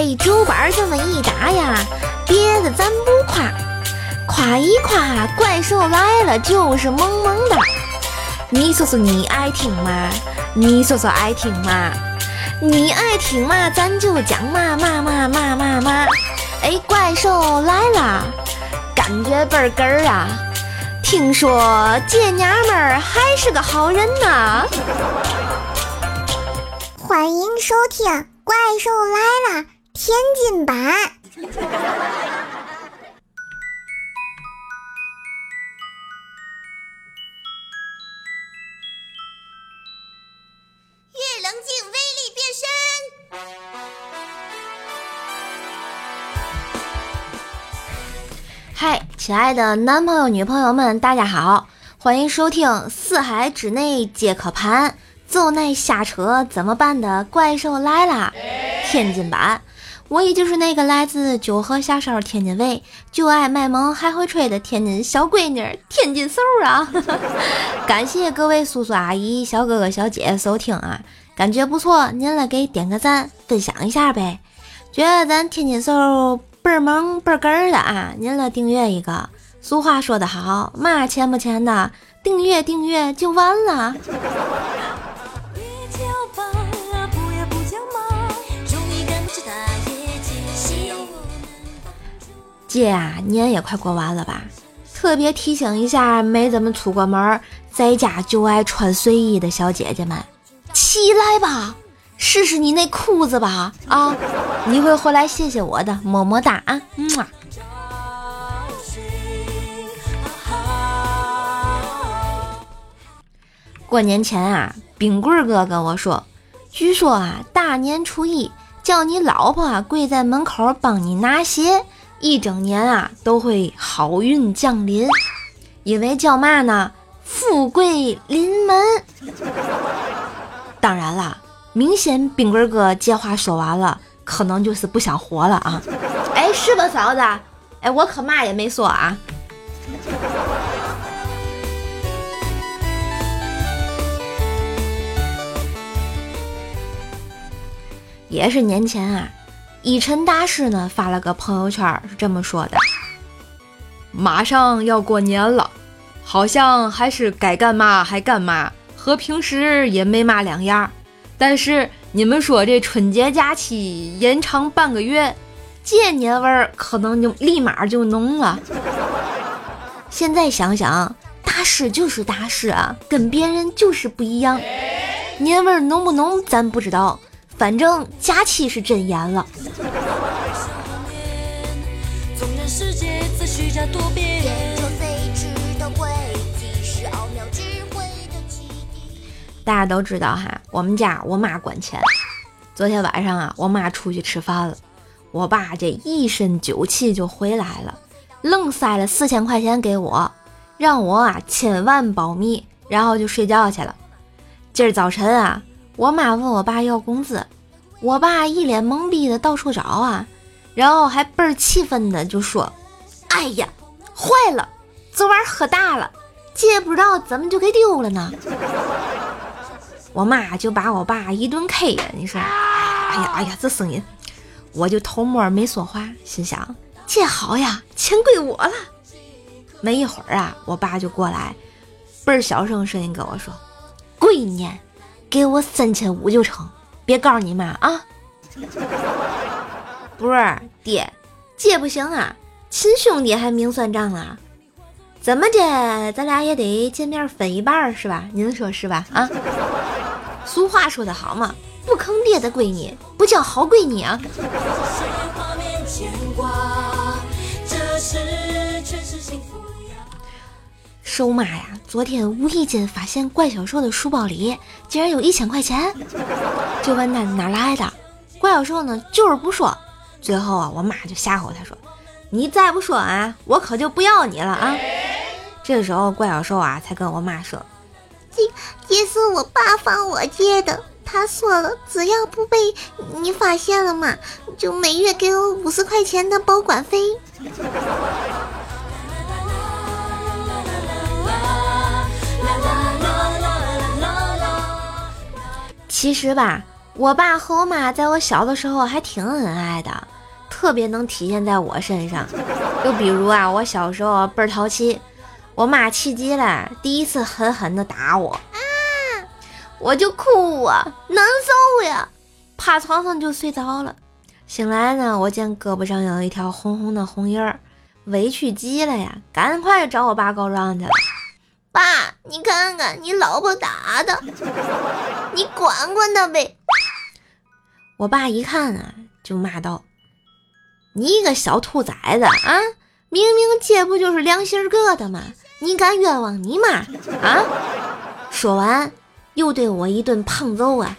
哎，竹板这么一打呀，别的咱不夸，夸一夸怪兽来了就是萌萌哒。你说说你爱听吗？你说说爱听吗？你爱听嘛，咱就讲嘛嘛嘛嘛嘛嘛。哎，怪兽来了，感觉倍儿哏儿啊！听说这娘们儿还是个好人呢。欢迎收听《怪兽来了》天津版。月冷静，威力变身。嗨，亲爱的男朋友、女朋友们，大家好，欢迎收听《四海之内皆可盘》，就那瞎扯怎么办的怪兽来啦！天津版，我也就是那个来自九河下梢天津卫，就爱卖萌还会吹的天津小闺女，天津嗖啊！感谢各位叔叔阿姨、小哥哥小姐姐收听啊，感觉不错，您来给点个赞，分享一下呗。觉得咱天津嗖倍儿萌倍儿哏儿的啊，您来订阅一个。俗话说得好，嘛钱不钱的，订阅订阅就完了。姐啊，年也快过完了吧？特别提醒一下没怎么出过门，在家就爱穿睡衣的小姐姐们，起来吧，试试你那裤子吧！啊，你会回来谢谢我的，么么哒啊！嗯啊。过年前啊，冰棍哥跟我说，据说啊，大年初一叫你老婆跪在门口帮你拿鞋。一整年啊都会好运降临，因为叫嘛呢？富贵临门。当然了，明显冰棍哥这话说完了，可能就是不想活了啊！哎，是吧，嫂子？哎，我可嘛也没说啊。也是年前啊。一晨大师呢发了个朋友圈，是这么说的：“马上要过年了，好像还是该干嘛还干嘛，和平时也没嘛两样。但是你们说这春节假期延长半个月，这年味儿可能就立马就浓了。现在想想，大师就是大师啊，跟别人就是不一样。年味儿浓不浓，咱不知道。”反正假期是真严了。大家都知道哈，我们家我妈管钱。昨天晚上啊，我妈出去吃饭了，我爸这一身酒气就回来了，愣塞了四千块钱给我，让我啊千万保密，然后就睡觉去了。今儿早晨啊。我妈问我爸要工资，我爸一脸懵逼的到处找啊，然后还倍儿气愤的就说：“哎呀，坏了，昨晚喝大了，姐不知道怎么就给丢了呢。”我妈就把我爸一顿 K 呀，你说，哎呀哎呀，这声音，我就偷摸没说话，心想这好呀，钱归我了。没一会儿啊，我爸就过来，倍儿小声声音跟我说：“闺女。”给我三千五就成，别告诉你妈啊！不是爹，这不行啊，亲兄弟还明算账啊？怎么的，咱俩也得见面分一半是吧？您说是吧？啊？俗话说得好嘛，不坑爹的闺女不叫好闺女啊！收妈呀！昨天无意间发现怪小兽的书包里竟然有一千块钱，就问他哪来的。怪小兽呢就是不说。最后啊，我妈就吓唬他说：“你再不说啊，我可就不要你了啊！”这个时候怪小兽啊才跟我妈说：“这这是我爸放我借的，他说了，只要不被你发现了嘛，就每月给我五十块钱的保管费。”其实吧，我爸和我妈在我小的时候还挺恩爱的，特别能体现在我身上。就比如啊，我小时候倍儿淘气，我妈气急了，第一次狠狠的打我，啊，我就哭啊，难受呀，趴床上就睡着了。醒来呢，我见胳膊上有一条红红的红印儿，委屈极了呀，赶快找我爸告状去了。爸，你看看你老婆打的，你管管她呗。我爸一看啊，就骂道：“你个小兔崽子啊！明明这不就是良心哥的吗？你敢冤枉你妈啊！”说完，又对我一顿胖揍啊！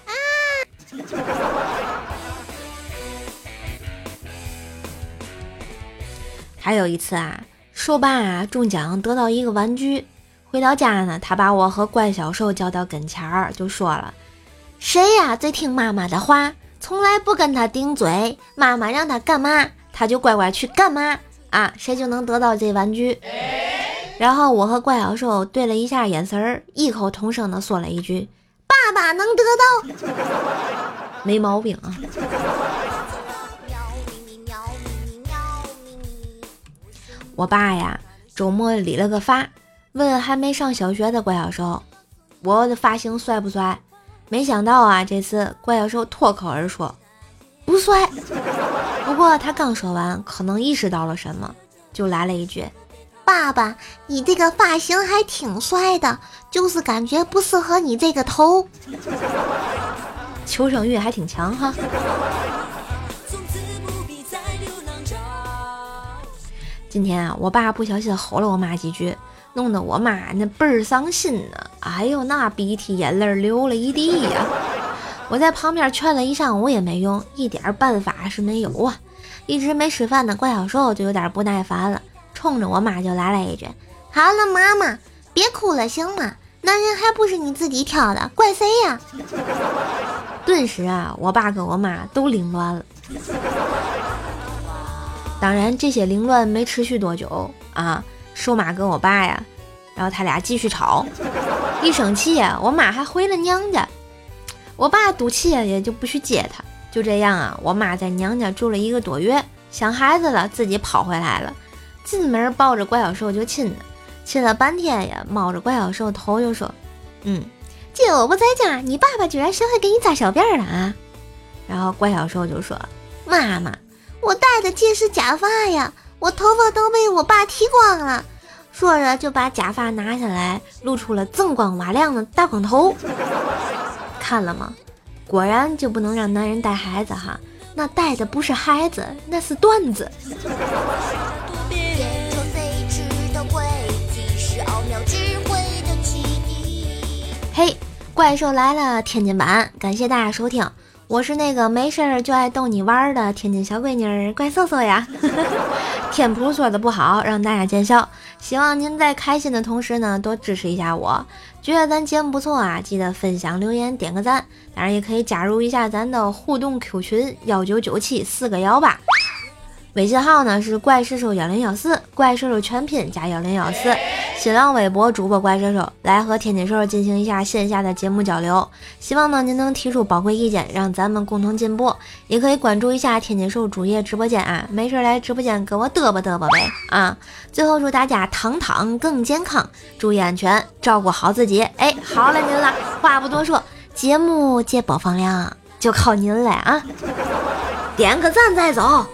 还有一次啊，瘦爸啊中奖得到一个玩具。回到家呢，他把我和怪小兽叫到跟前儿，就说了：“谁呀最听妈妈的话，从来不跟他顶嘴，妈妈让他干嘛，他就乖乖去干嘛啊，谁就能得到这玩具。”然后我和怪小兽对了一下眼神儿，异口同声的说了一句：“爸爸能得到，没毛病啊。”我爸呀，周末理了个发。问还没上小学的怪小兽：“我的发型帅不帅？”没想到啊，这次怪小兽脱口而出：“不帅。”不过他刚说完，可能意识到了什么，就来了一句：“爸爸，你这个发型还挺帅的，就是感觉不适合你这个头。”求生欲还挺强哈。今天啊，我爸不小心吼了我妈几句。弄得我妈那倍儿伤心呢，哎呦，那鼻涕眼泪流了一地呀！我在旁边劝了一上午也没用，一点办法是没有啊。一直没吃饭的怪小兽就有点不耐烦了，冲着我妈就来了一句：“好了，妈妈，别哭了，行吗？男人还不是你自己挑的，怪谁呀？”顿时啊，我爸跟我妈都凌乱了。当然，这些凌乱没持续多久啊。瘦妈跟我爸呀，然后他俩继续吵，一生气呀，我妈还回了娘家，我爸赌气，也就不去接她。就这样啊，我妈在娘家住了一个多月，想孩子了，自己跑回来了，进门抱着怪小兽就亲呢，亲了半天呀，猫着怪小兽头就说：“嗯，姐我不在家，你爸爸居然学会给你扎小辫了啊？”然后怪小兽就说：“妈妈，我戴的这是假发呀，我头发都被我爸剃光了。”说着就把假发拿下来，露出了锃光瓦亮的大光头。看了吗？果然就不能让男人带孩子哈，那带的不是孩子，那是段子。嘿，怪兽来了！天津版，感谢大家收听。我是那个没事儿就爱逗你玩儿的天津小闺女怪兽兽呀。天普说的不好，让大家见笑。希望您在开心的同时呢，多支持一下我。觉得咱节目不错啊，记得分享、留言、点个赞。当然也可以加入一下咱的互动 Q 群幺九九七四个幺八。微信号呢是怪兽兽幺零幺四，怪兽兽全拼加幺零幺四。新浪微博主播怪兽兽来和天津兽进行一下线下的节目交流，希望呢您能提出宝贵意见，让咱们共同进步。也可以关注一下天津兽主页直播间啊，没事来直播间跟我嘚啵嘚啵呗啊！最后祝大家躺躺更健康，注意安全，照顾好自己。哎，好了您了，话不多说，节目接播放量就靠您了啊！点个赞再走。